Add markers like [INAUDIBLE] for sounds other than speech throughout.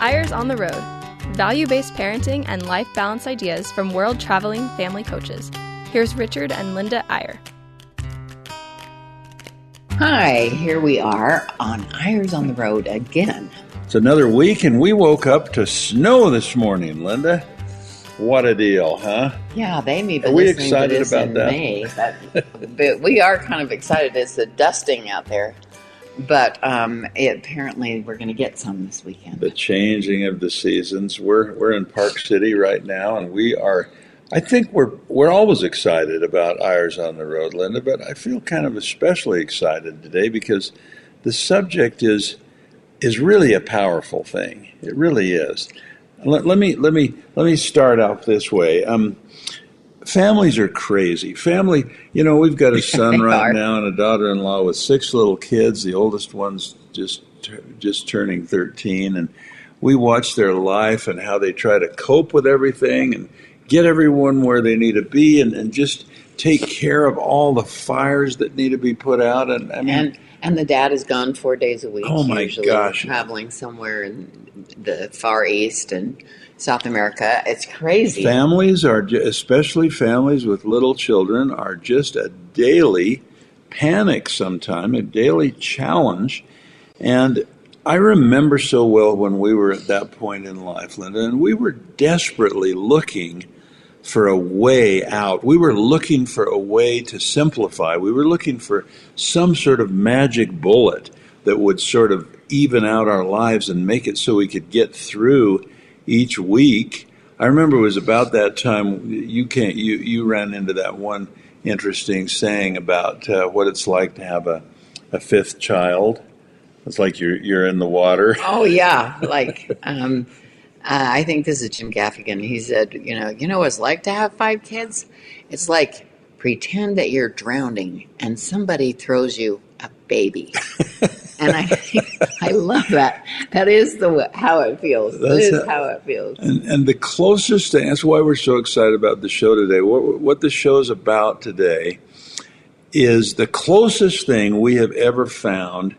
Eyres on the Road value based parenting and life balance ideas from world traveling family coaches. Here's Richard and Linda Eyre. Hi, here we are on Eyres on the Road again. It's another week, and we woke up to snow this morning, Linda. What a deal, huh? Yeah, they may be Are we excited to this about in that? May, but, but we are kind of excited. It's the dusting out there, but um, it, apparently we're going to get some this weekend. The changing of the seasons. We're we're in Park City right now, and we are. I think we're we're always excited about Eyres on the Road, Linda, but I feel kind of especially excited today because the subject is is really a powerful thing. It really is. Let, let me let me let me start out this way. Um, families are crazy. Family, you know, we've got a [LAUGHS] son right are. now and a daughter-in-law with six little kids. The oldest one's just just turning 13 and we watch their life and how they try to cope with everything and get everyone where they need to be and, and just take care of all the fires that need to be put out and I mean and and the dad is gone four days a week. Oh, my usually, gosh. traveling somewhere in the Far East and South America. It's crazy. Families are, especially families with little children, are just a daily panic sometime, a daily challenge. And I remember so well when we were at that point in life, Linda, and we were desperately looking for a way out. We were looking for a way to simplify. We were looking for some sort of magic bullet that would sort of even out our lives and make it so we could get through each week. I remember it was about that time you can't you you ran into that one interesting saying about uh, what it's like to have a, a fifth child. It's like you're you're in the water. [LAUGHS] Oh yeah, like um, uh, I think this is Jim Gaffigan. He said, you know, you know what it's like to have five kids. It's like pretend that you're drowning and somebody throws you a baby. [LAUGHS] and I [LAUGHS] I love that. That is the how it feels. That is how it feels. And, and the closest thing, that's why we're so excited about the show today. What, what the show is about today is the closest thing we have ever found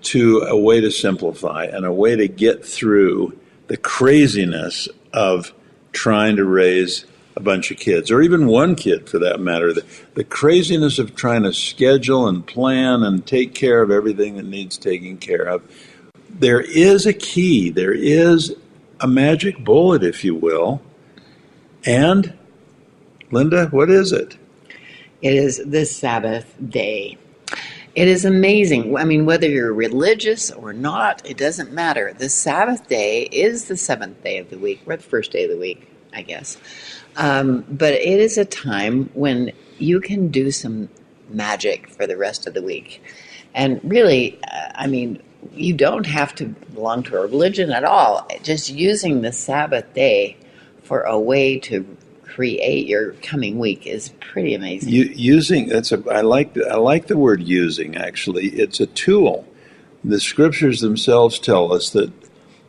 to a way to simplify and a way to get through the craziness of trying to raise a bunch of kids, or even one kid for that matter. The, the craziness of trying to schedule and plan and take care of everything that needs taking care of. There is a key, there is a magic bullet, if you will. And, Linda, what is it? It is the Sabbath day. It is amazing. I mean, whether you're religious or not, it doesn't matter. The Sabbath day is the seventh day of the week, or the first day of the week, I guess. Um, but it is a time when you can do some magic for the rest of the week. And really, uh, I mean, you don't have to belong to a religion at all. Just using the Sabbath day for a way to create your coming week is pretty amazing. U- using that's a I like I like the word using actually. It's a tool. The scriptures themselves tell us that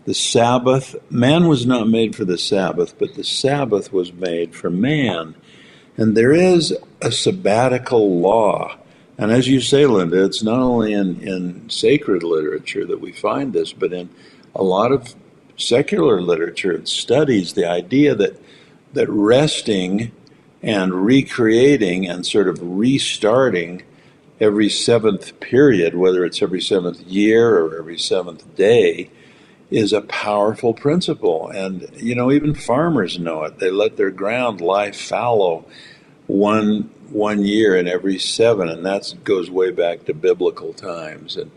the Sabbath man was not made for the Sabbath, but the Sabbath was made for man. And there is a sabbatical law. And as you say, Linda, it's not only in, in sacred literature that we find this, but in a lot of secular literature, it studies the idea that that resting and recreating and sort of restarting every seventh period, whether it's every seventh year or every seventh day, is a powerful principle. And, you know, even farmers know it. They let their ground lie fallow one one year in every seven, and that goes way back to biblical times. And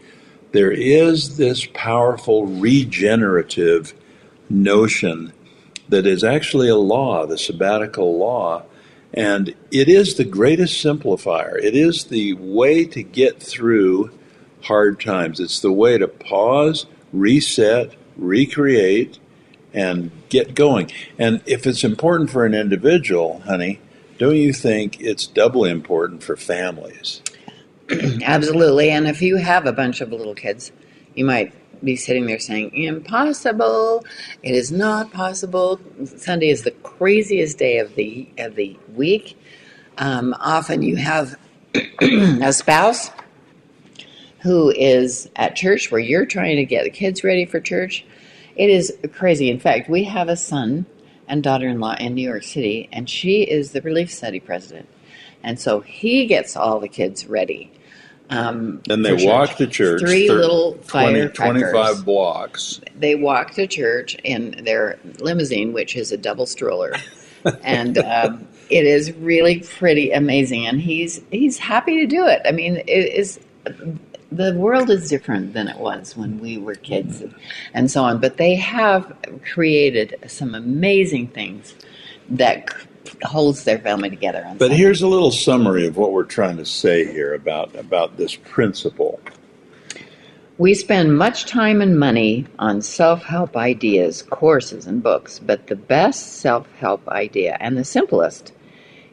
there is this powerful regenerative notion that is actually a law, the sabbatical law, and it is the greatest simplifier. It is the way to get through hard times. It's the way to pause, reset, recreate, and get going. And if it's important for an individual, honey, don't you think it's doubly important for families? [CLEARS THROAT] Absolutely. And if you have a bunch of little kids, you might be sitting there saying, Impossible. It is not possible. Sunday is the craziest day of the of the week. Um, often you have [CLEARS THROAT] a spouse who is at church where you're trying to get the kids ready for church It is crazy. In fact, we have a son and daughter-in-law in New York City, and she is the Relief Society president, and so he gets all the kids ready. Um, And they walk to church. Three thir- little 20, firecrackers. 25 blocks. They walk to church in their limousine, which is a double stroller, and um, it is really pretty amazing. And he's he's happy to do it. I mean, it is the world is different than it was when we were kids, and, and so on. But they have created some amazing things that c- holds their family together. On But Sunday. here's a little summary of what we're trying to say here about, about this principle. We spend much time and money on self help ideas, courses, and books, but the best self help idea and the simplest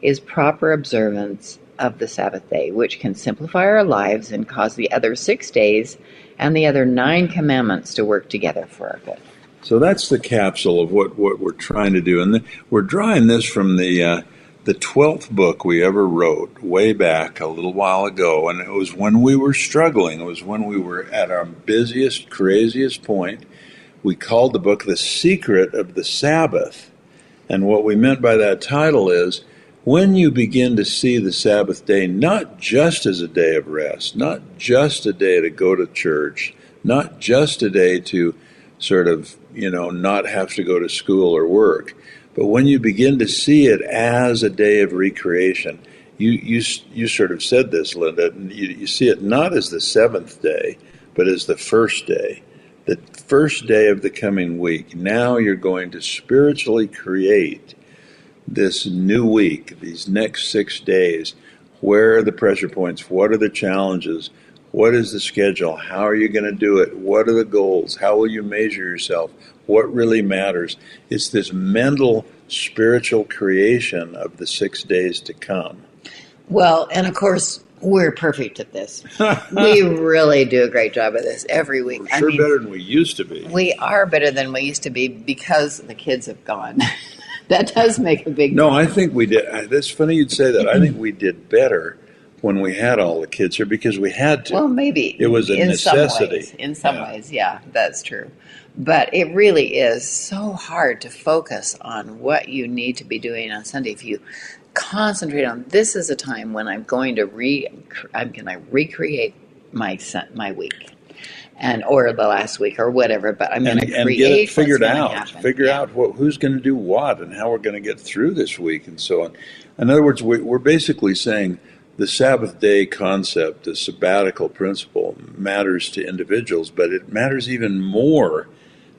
is proper observance of the Sabbath day, which can simplify our lives and cause the other six days and the other nine commandments to work together for our good. So that's the capsule of what, what we're trying to do. And the, we're drawing this from the, uh, the 12th book we ever wrote way back a little while ago. And it was when we were struggling, it was when we were at our busiest, craziest point. We called the book The Secret of the Sabbath. And what we meant by that title is when you begin to see the Sabbath day not just as a day of rest, not just a day to go to church, not just a day to sort of, you know, not have to go to school or work, but when you begin to see it as a day of recreation, you you you sort of said this, Linda. You, you see it not as the seventh day, but as the first day, the first day of the coming week. Now you're going to spiritually create this new week, these next six days. Where are the pressure points? What are the challenges? What is the schedule? How are you going to do it? What are the goals? How will you measure yourself? What really matters? It's this mental, spiritual creation of the six days to come. Well, and of course, we're perfect at this. [LAUGHS] we really do a great job of this every week. We're sure better than we used to be. We are better than we used to be because the kids have gone. [LAUGHS] that does make a big No, I think we did. I- That's funny you'd say that. I think we did better when we had all the kids here because we had to. Well, maybe It was a in necessity. Some ways, in some Yeah. ways, yeah, that's true. But it really is so hard to focus on what you need to be doing on Sunday if you concentrate on this is a time when I'm going to re I'm going to recreate my my week and or the last week or whatever. But I'm going and, to and create get it figured out. happen. Figure Yeah. out what, who's going to do what and how we're going to get through this week and so on. In other words, we, we're basically saying the Sabbath day concept, the sabbatical principle, matters to individuals, but it matters even more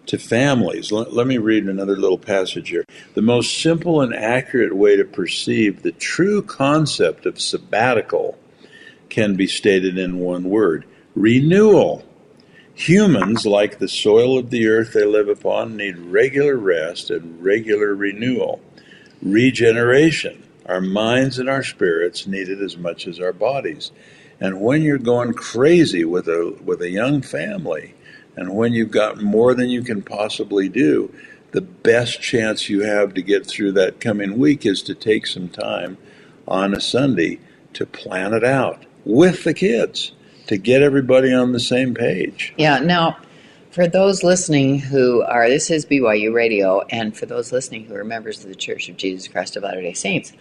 to families. Let, let me read another little passage here. The most simple and accurate way to perceive the true concept of sabbatical can be stated in one word renewal. Humans, like the soil of the earth they live upon, need regular rest and regular renewal. Regeneration. Our minds and our spirits need it as much as our bodies. And when you're going crazy with a with a young family, and when you've got more than you can possibly do, the best chance you have to get through that coming week is to take some time on a Sunday to plan it out with the kids to get everybody on the same page. Yeah. Now, for those listening who are, this is BYU Radio, and for those listening who are members of the Church of Jesus Christ of Latter day Saints,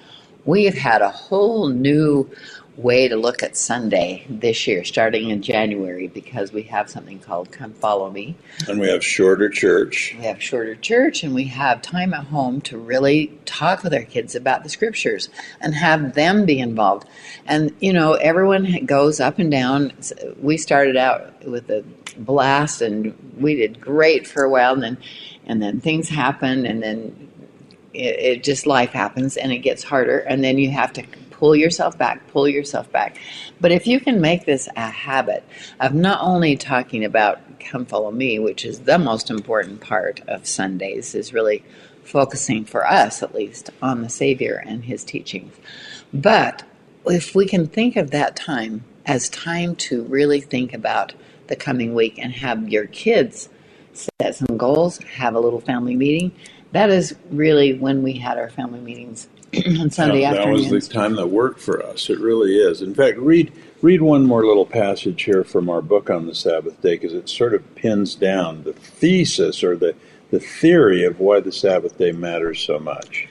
we have had a whole new way to look at Sunday this year, starting in January, because we have something called Come Follow Me. And we have shorter church. We have shorter church and we have time at home to really talk with our kids about the scriptures and have them be involved. And, you know, everyone goes up and down. We started out with a blast and we did great for a while and then, and then things happen and then it, it just life happens and it gets harder and then you have to pull yourself back, pull yourself back. But if you can make this a habit of not only talking about come follow me, which is the most important part of Sundays, is really focusing for us at least on the Savior and his teachings. But if we can think of that time as time to really think about the coming week and have your kids set some goals, have a little family meeting, that is really when we had our family meetings on Sunday that, that was the time that worked for us. It really is. In fact, read read one more little passage here from our book on the Sabbath day because it sort of pins down the thesis or the the theory of why the Sabbath day matters so much.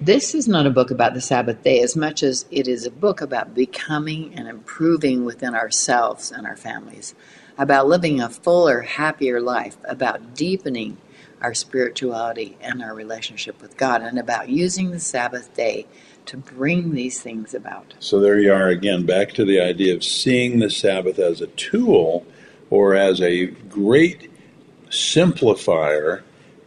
This is not a book about the Sabbath day as much as it is a book about becoming and improving within ourselves and our families, about living a fuller, happier life, about deepening our spirituality and our relationship with God, and about using the Sabbath day to bring these things about. So there you are again, back to the idea of seeing the Sabbath as a tool or as a great simplifier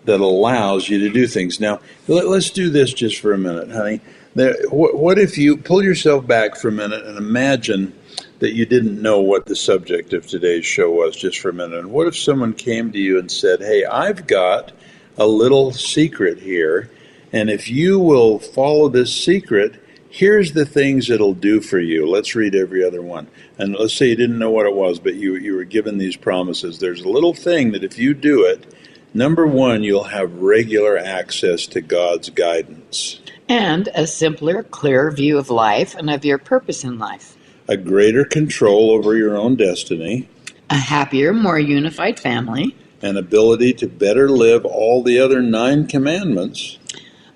that allows you to do things. Now, let, us do this just for a minute, honey. There, what, what if you pull yourself back for a minute and imagine that you didn't know what the subject of today's show was just for a minute? And what if someone came to you and said, Hey, I've got a little secret here, and if you will follow this secret, here's the things it'll do for you. Let's read every other one. And let's say you didn't know what it was, but you, you were given these promises. There's a little thing that if you do it, number one, you'll have regular access to God's guidance, And a simpler, clearer view of life and of your purpose in life. A greater control over your own destiny, A happier, more unified family. an ability to better live all the other nine commandments,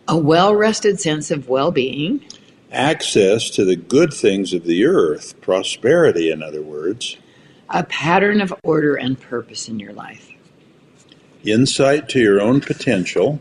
A well rested sense of well being. access to the good things of the earth, prosperity, in other words, A pattern of order and purpose in your life. insight to your own potential,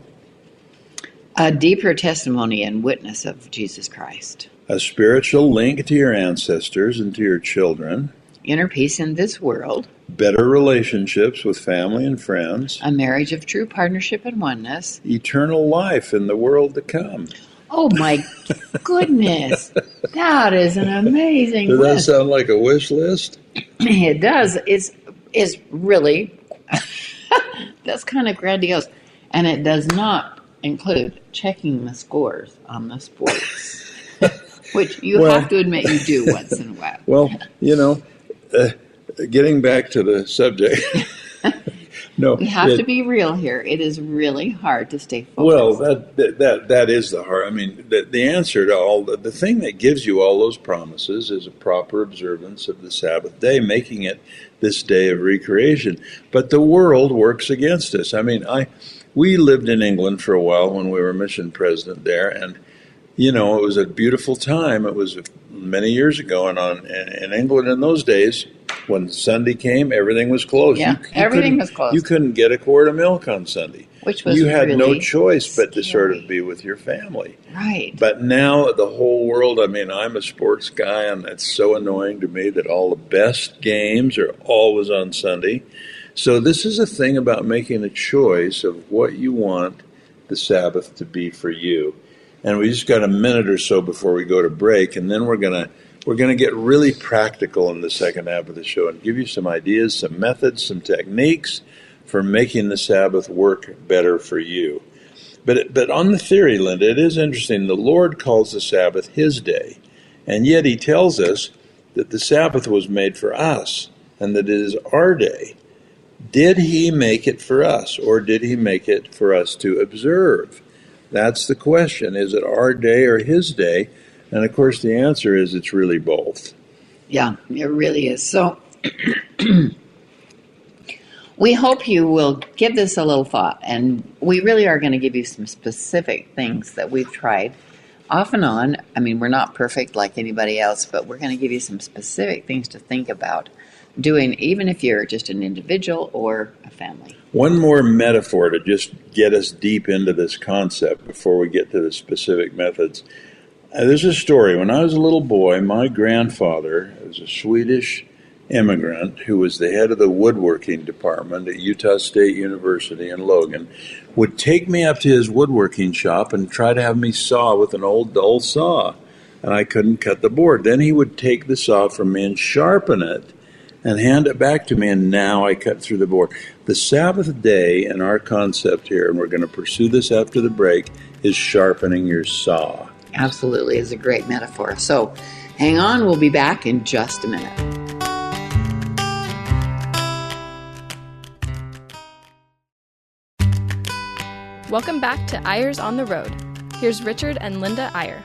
A deeper testimony and witness of Jesus Christ. A spiritual link to your ancestors and to your children, Inner peace in this world. better relationships with family and friends, A marriage of true partnership and oneness. eternal life in the world to come. Oh my [LAUGHS] goodness. That is an amazing Does that list. sound like a wish list? [CLEARS THROAT] It does. It's is really [LAUGHS] that's kind of grandiose. And it does not include checking the scores on the sports. Which you Well- have to admit you do once in a while. [LAUGHS] Well, you know, uh, getting back to the subject. [LAUGHS] no, We have it- to be real here. It is really hard to stay focused. Well, that, that that is the heart. I mean, the, the answer to all the, the thing that gives you all those promises is a proper observance of the Sabbath day, making it this day of recreation. But the world works against us. I mean, I we lived in England for a while when we were mission president there, and you know, it was a beautiful time. It was many years ago, and on in, in England in those days, when Sunday came, everything was closed. Yeah, everything couldn't- was closed. You couldn't get a quart of milk on Sunday. Which was you had no really choice but to sort of be with your family. right. But now the whole world, I mean, I'm a sports guy, and it's so annoying to me that all the best games are always on Sunday. So this is a thing about making a choice of what you want the Sabbath to be for you. And we just got a minute or so before we go to break, and then we're gonna we're gonna get really practical in the second half of the show and give you some ideas, some methods, some techniques for making the Sabbath work better for you. But but on the theory, Linda, it is interesting. The Lord calls the Sabbath His day, and yet He tells us that the Sabbath was made for us, and that it is our day. Did He make it for us, or did He make it for us to observe? That's the question. Is it our day or His day? And of course, the answer is it's really both. Yeah, it really is. So [CLEARS THROAT] we hope you will give this a little thought, and we really are going to give you some specific things that we've tried off and on. I mean, we're not perfect like anybody else, but we're going to give you some specific things to think about doing, even if you're just an individual or a family. One more metaphor to just get us deep into this concept before we get to the specific methods. Uh, there's a story. When I was a little boy, my grandfather was a Swedish immigrant who was the head of the woodworking department at Utah State University in Logan, would take me up to his woodworking shop and try to have me saw with an old dull saw. And I couldn't cut the board. Then he would take the saw from me and sharpen it and hand it back to me, and now I cut through the board. The Sabbath day in our concept here, and we're going to pursue this after the break, is sharpening your saw. Absolutely is a great metaphor. So hang on, we'll be back in just a minute. Welcome back to Eyres on the Road. Here's Richard and Linda Eyre.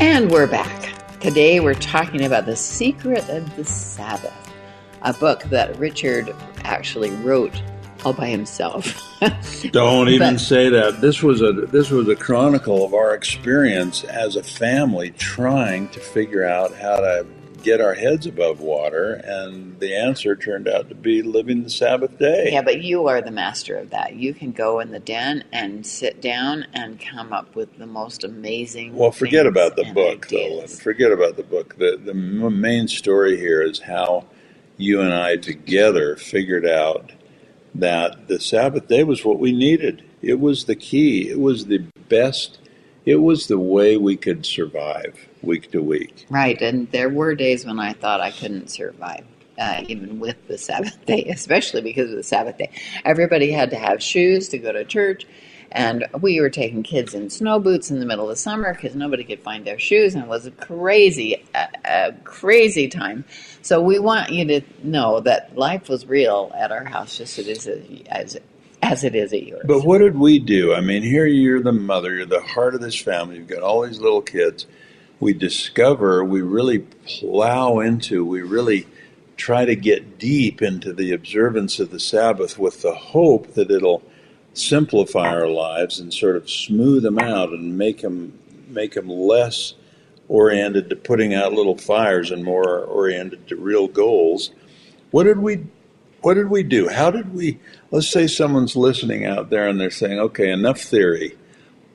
And we're back. Today we're talking about The Secret of the Sabbath, a book that Richard actually wrote all by himself. [LAUGHS] Don't even But- say that. This was a this was a chronicle of our experience as a family trying to figure out how to get our heads above water, and the answer turned out to be living the Sabbath day. yeah, but you are the master of that. You can go in the den and sit down and come up with the most amazing. Well, forget about the book, though. ideas. Lynn. Forget about the book. The the m- main story here is how you and I together figured out that the Sabbath day was what we needed. It was the key. It was the best. It was the way we could survive week to week. Right, and there were days when I thought I couldn't survive, uh, even with the Sabbath [LAUGHS] day, especially because of the Sabbath day. Everybody had to have shoes to go to church, and we were taking kids in snow boots in the middle of summer because nobody could find their shoes, and it was a crazy, a, a crazy time. So we want you to know that life was real at our house, just as it is as as it is at yours. But what did we do? I mean, here you're the mother, you're the heart of this family, you've got all these little kids. We discover, we really plow into, we really try to get deep into the observance of the Sabbath with the hope that it'll simplify our lives and sort of smooth them out and make them make them less oriented to putting out little fires and more oriented to real goals. What did we what did we do? How did we let's say someone's listening out there and they're saying, "Okay, enough theory.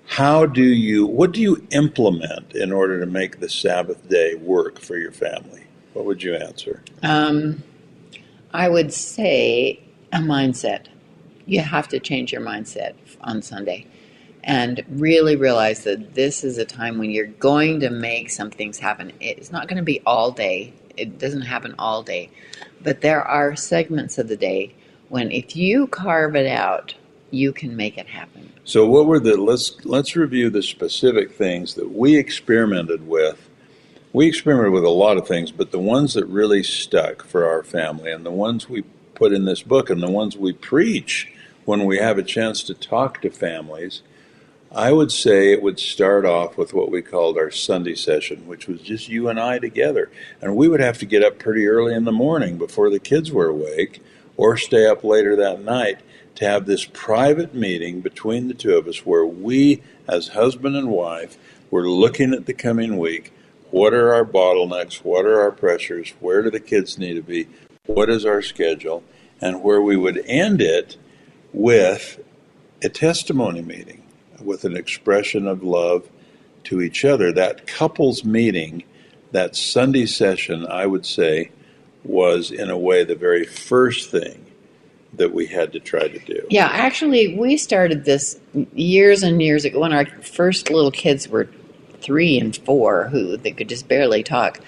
How do you what do you implement in order to make the Sabbath day work for your family?" What would you answer? Um, I would say a mindset. You have to change your mindset on Sunday and really realize that this is a time when you're going to make some things happen. It's not going to be all day, it doesn't happen all day, but there are segments of the day when if you carve it out, you can make it happen. So what were the let's let's review the specific things that we experimented with. We experimented with a lot of things, but the ones that really stuck for our family and the ones we put in this book and the ones we preach when we have a chance to talk to families, I would say it would start off with what we called our Sunday session, which was just you and I together. And we would have to get up pretty early in the morning before the kids were awake or stay up later that night to have this private meeting between the two of us where we, as husband and wife, were looking at the coming week. What are our bottlenecks? What are our pressures? Where do the kids need to be? What is our schedule? And where we would end it with a testimony meeting with an expression of love to each other. That couples meeting, that Sunday session, I would say, was in a way the very first thing that we had to try to do. Yeah, actually, we started this years and years ago when our first little kids were three and four, who they could just barely talk.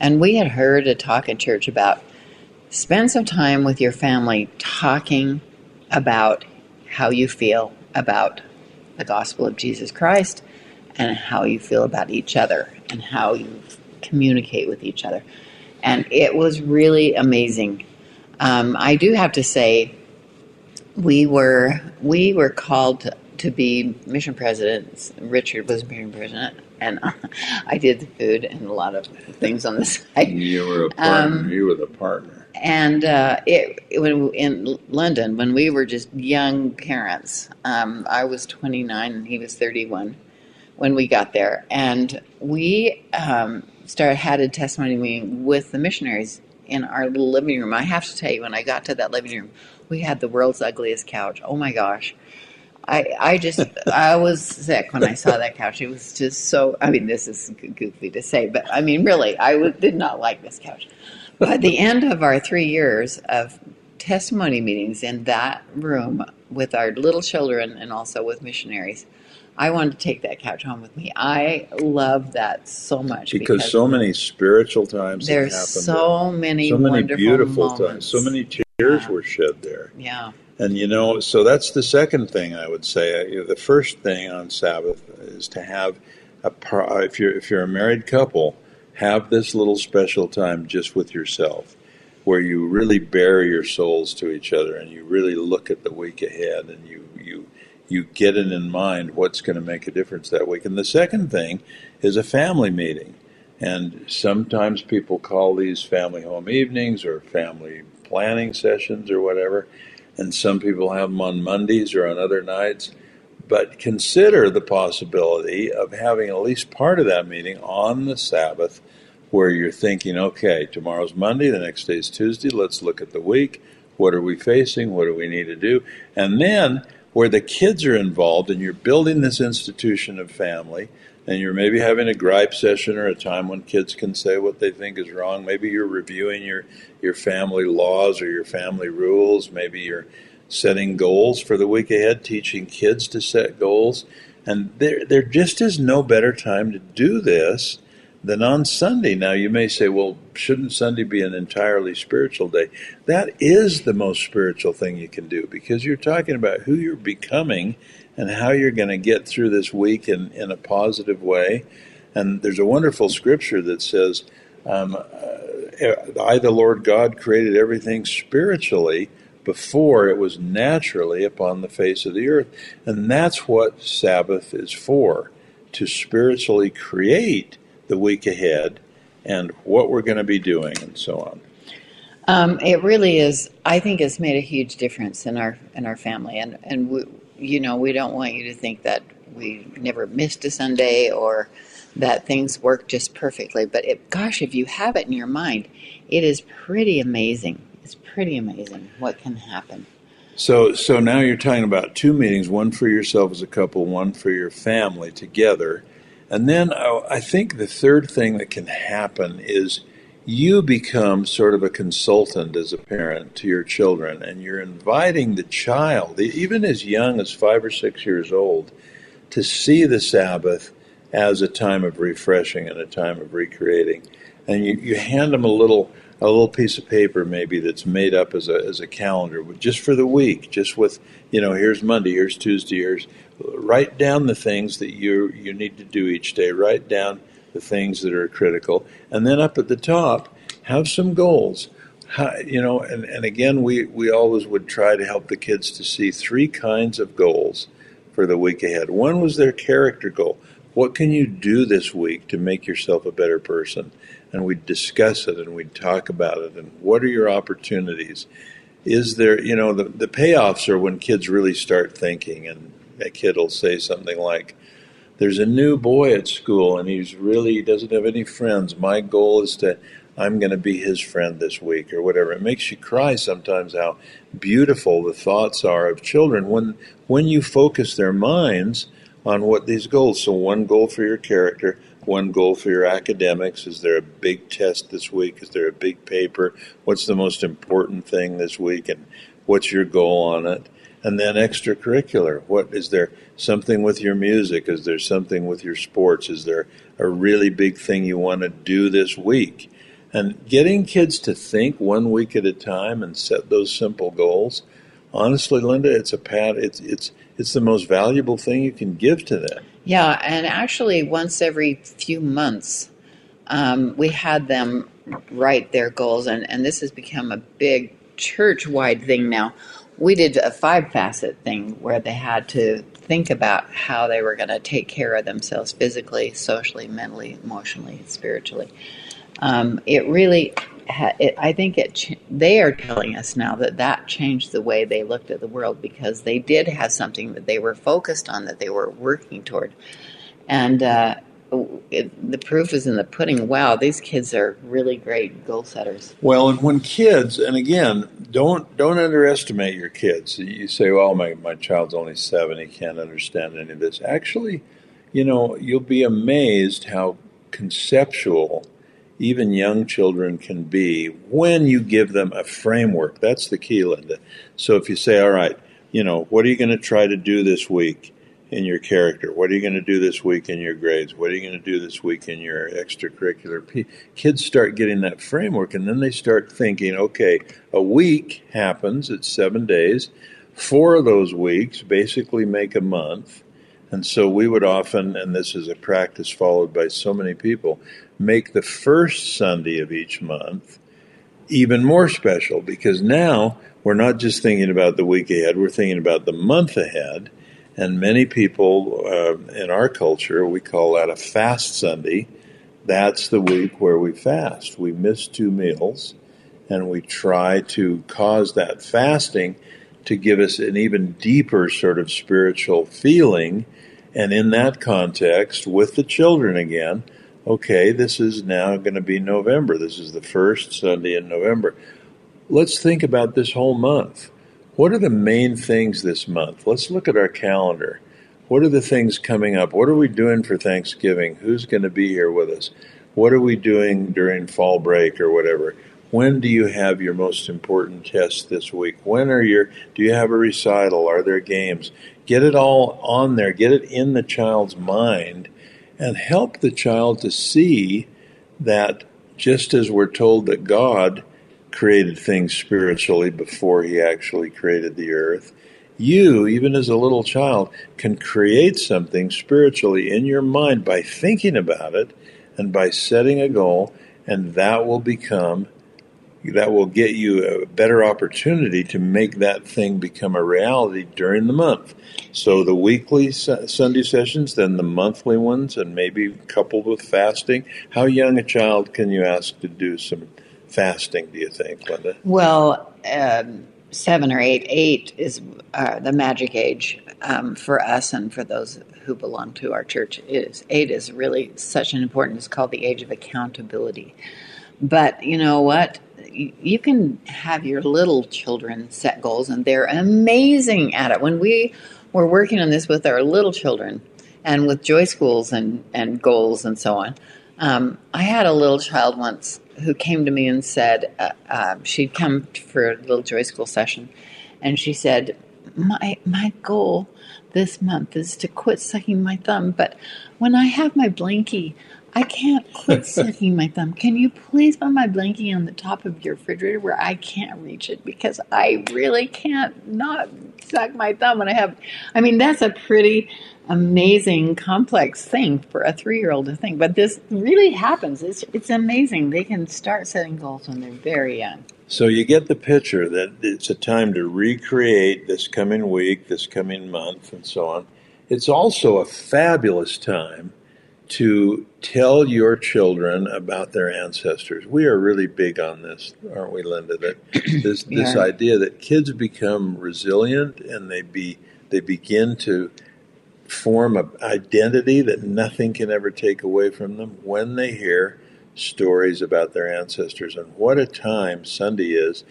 And we had heard a talk in church about spend some time with your family talking about how you feel about the gospel of Jesus Christ and how you feel about each other and how you communicate with each other. And it was really amazing. Um, I do have to say, we were we were called to, to be mission presidents. Richard was mission president, and [LAUGHS] I did the food and a lot of things on the [LAUGHS] side. You were a partner. Um, you were the partner. And uh, it, it- when in London, when we were just young parents, um, I was 29 and he was 31 when we got there, and we um, started had a testimony meeting with the missionaries in our little living room. I have to tell you, when I got to that living room, we had the world's ugliest couch. Oh my gosh. I, I just [LAUGHS] I was sick when I saw that couch. It was just so. I mean, this is goofy to say, but I mean, really, I w- did not like this couch. By the end of our three years of testimony meetings in that room with our little children and also with missionaries, I wanted to take that couch home with me. I love that so much Because so many spiritual times have there's happened so many so many wonderful beautiful times. moments. So many tears Yeah. were shed there. yeah. And you know, so that's the second thing I would say. You know, The first thing on Sabbath is to have a if you're if you're a married couple, have this little special time just with yourself, where you really bare your souls to each other and you really look at the week ahead and you you you get it in mind what's going to make a difference that week. And the second thing is a family meeting. And sometimes people call these family home evenings or family planning sessions or whatever. And some people have them on Mondays or on other nights. But consider the possibility of having at least part of that meeting on the Sabbath where you're thinking, okay, tomorrow's Monday, the next day is Tuesday, let's look at the week. What are we facing? What do we need to do? And then where the kids are involved and you're building this institution of family and you're maybe having a gripe session or a time when kids can say what they think is wrong. Maybe you're reviewing your, your family laws or your family rules. Maybe you're setting goals for the week ahead, teaching kids to set goals. And there, there just is no better time to do this than on Sunday. Now, you may say, well, shouldn't Sunday be an entirely spiritual day? That is the most spiritual thing you can do because you're talking about who you're becoming and how you're going to get through this week in, in a positive way. And there's a wonderful scripture that says, um, uh, I, the Lord God, created everything spiritually before it was naturally upon the face of the earth. And that's what Sabbath is for to spiritually create the week ahead and what we're going to be doing and so on. Um, it really is. I think it's made a huge difference in our in our family, and and we, you know we don't want you to think that we never missed a Sunday or that things work just perfectly. But it, gosh, if you have it in your mind, it is pretty amazing. It's pretty amazing what can happen. So, so now you're talking about two meetings: one for yourself as a couple, one for your family together. And then uh, I think the third thing that can happen is you become sort of a consultant as a parent to your children, and you're inviting the child, even as young as five or six years old, to see the Sabbath as a time of refreshing and a time of recreating. And you, you hand them a little a little piece of paper maybe that's made up as a as a calendar just for the week, just with you know here's Monday, here's Tuesday, here's write down the things that you you need to do each day. Write down the things that are critical, and then up at the top, have some goals. How, you know, and, and again, we, we always would try to help the kids to see three kinds of goals for the week ahead. One was their character goal. What can you do this week to make yourself a better person? And we'd discuss it and we'd talk about it. And what are your opportunities? Is there, you know, the, the payoffs are when kids really start thinking and a kid will say something like, "There's a new boy at school, and he's really he doesn't have any friends. My goal is to." I'm going to be his friend this week, or whatever. It makes you cry sometimes how beautiful the thoughts are of children when when you focus their minds on what these goals. So one goal for your character, one goal for your academics. Is there a big test this week? Is there a big paper? What's the most important thing this week, and what's your goal on it? And then extracurricular. What is there something with your music? Is there something with your sports? Is there a really big thing you want to do this week? And getting kids to think one week at a time and set those simple goals. Honestly, Linda, it's a pat. It's it's it's the most valuable thing you can give to them. Yeah, and actually, once every few months, um, we had them write their goals, and and this has become a big church-wide thing now we did a five facet thing where they had to think about how they were going to take care of themselves physically, socially, mentally, emotionally, spiritually. Um, it really, it, I think it. They are telling us now that that changed the way they looked at the world because they did have something that they were focused on that they were working toward, and uh, it, the proof is in the pudding. Wow, these kids are really great goal setters. Well, and when kids, and again, don't don't underestimate your kids. You say, "Well, my my child's only seven; he can't understand any of this." Actually, you know, you'll be amazed how conceptual even young children can be when you give them a framework. That's the key, Linda. So if you say, "All right, you know, what are you going to try to do this week?" In your character? What are you going to do this week in your grades? What are you going to do this week in your extracurricular? P- Kids start getting that framework and then they start thinking, okay, a week happens, it's seven days. Four of those weeks basically make a month. And so we would often, and this is a practice followed by so many people, make the first Sunday of each month even more special because now we're not just thinking about the week ahead, we're thinking about the month ahead And many people uh, in our culture, we call that a fast Sunday. That's the week where we fast. We miss two meals and we try to cause that fasting to give us an even deeper sort of spiritual feeling. And in that context, with the children again, okay, this is now going to be November. This is the first Sunday in November. Let's think about this whole month. What are the main things this month? Let's look at our calendar. What are the things coming up? What are we doing for Thanksgiving? Who's going to be here with us? What are we doing during fall break or whatever? When do you have your most important tests this week? When are your do you have a recital? Are there games? Get it all on there. Get it in the child's mind and help the child to see that just as we're told that God created things spiritually before he actually created the earth, you, even as a little child, can create something spiritually in your mind by thinking about it and by setting a goal, and that will become that will get you a better opportunity to make that thing become a reality during the month. So the weekly Sunday sessions, then the monthly ones, and maybe coupled with fasting. How young a child can you ask to do some fasting? Do you think, Linda? Well, um, seven or eight. Eight is uh, the magic age um, for us and for those who belong to our church. Is eight is really such an important. It's called the age of accountability. But you know what? you can have your little children set goals, and they're amazing at it. When we were working on this with our little children and with joy schools and, and goals and so on, um, I had a little child once who came to me and said uh, uh, she'd come for a little joy school session, and she said, "My my goal this month is to quit sucking my thumb, but when I have my blankie." I can't quit [LAUGHS] sucking my thumb. Can you please put my blankie on the top of your refrigerator where I can't reach it because I really can't not suck my thumb when I have. I mean, that's a pretty amazing, complex thing for a three-year-old to think, but this really happens. It's it's amazing. They can start setting goals when they're very young. So you get the picture that it's a time to recreate this coming week, this coming month, and so on. It's also a fabulous time to tell your children about their ancestors. We are really big on this, aren't we, Linda? That [CLEARS THROAT] this yeah. this idea that kids become resilient and they be they begin to form an identity that nothing can ever take away from them when they hear stories about their ancestors and what a time Sunday is.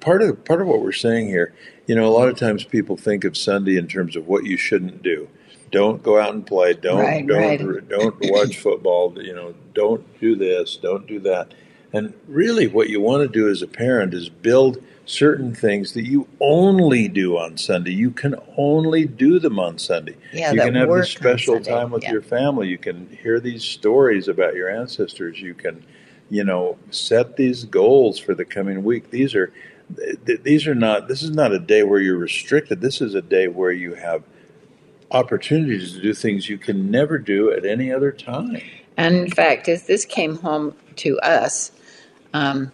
Part of part of what we're saying here, you know, a lot of times people think of Sunday in terms of what you shouldn't do don't go out and play. Don't right, don't right. don't watch [COUGHS] football. You know, don't do this. Don't do that. And really, what you want to do as a parent is build certain things that you only do on Sunday. You can only do them on Sunday. Yeah, you can have this special time with yeah. your family. You can hear these stories about your ancestors. You can, you know, set these goals for the coming week. These are these are not. This is not a day where you're restricted. This is a day where you have opportunities to do things you can never do at any other time. And in fact, as this came home to us, um,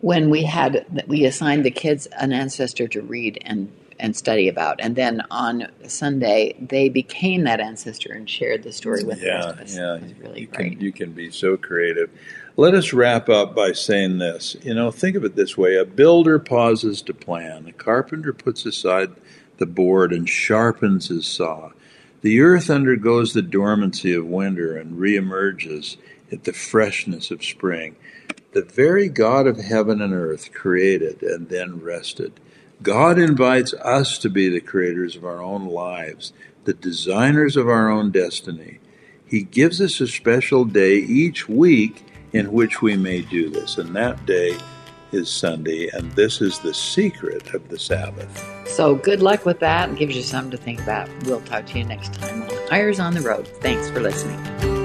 when we had we assigned the kids an ancestor to read and and study about, and then on Sunday they became that ancestor and shared the story with yeah, the us. Yeah, it was really you great. Can, you can be so creative. Let us wrap up by saying this. You know, think of it this way: a builder pauses to plan, a carpenter puts aside the board and sharpens his saw. The earth undergoes the dormancy of winter and reemerges at the freshness of spring. The very God of heaven and earth created and then rested. God invites us to be the creators of our own lives, the designers of our own destiny. He gives us a special day each week in which we may do this, and that day is Sunday, and this is the secret of the Sabbath. So good luck with that. It gives you something to think about. We'll talk to you next time on Eyres on the Road. Thanks for listening.